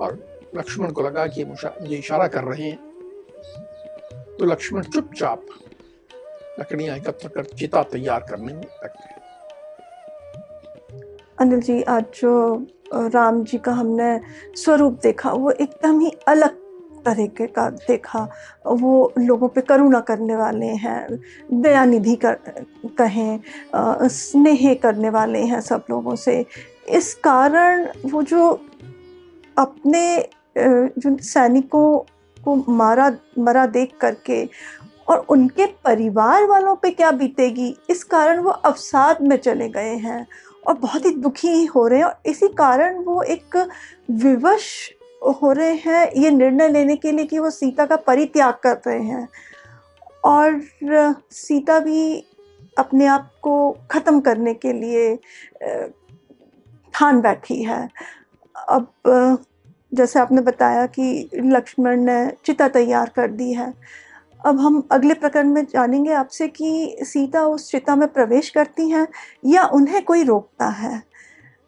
Speaker 2: और लक्ष्मण को लगा कि मुझे इशारा कर रहे हैं। तो लक्ष्मण चुपचाप लकड़ियाँ एकत्र कर चिता तैयार करने में लग गए।
Speaker 1: अनिल जी, आज जो राम जी का हमने स्वरूप देखा, वो एकदम ही अलग तरीके का देखा, वो लोगों पे करुणा करने वाले हैं, दयानिधि कर, कहें स्नेह करने वाले हैं सब लोगों से। इस कारण वो जो अपने जो सैनिकों को मारा, मरा देख करके और उनके परिवार वालों पे क्या बीतेगी, इस कारण वो अवसाद में चले गए हैं और बहुत ही दुखी हो रहे हैं और इसी कारण वो एक विवश हो रहे हैं, ये निर्णय लेने के लिए कि वो सीता का परित्याग कर रहे हैं। और सीता भी अपने आप को ख़त्म करने के लिए ठान बैठी है। अब जैसे आपने बताया कि लक्ष्मण ने चिता तैयार कर दी है। अब हम अगले प्रकरण में जानेंगे आपसे कि सीता उस चिता में प्रवेश करती हैं या उन्हें कोई रोकता है।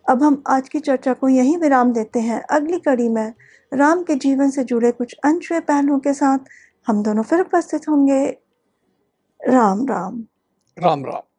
Speaker 1: अब हम आज की चर्चा को यहीं विराम देते हैं। अगली कड़ी में राम के जीवन से जुड़े कुछ अनछुए पहलुओं के साथ हम दोनों फिर उपस्थित होंगे। राम राम।
Speaker 2: राम राम।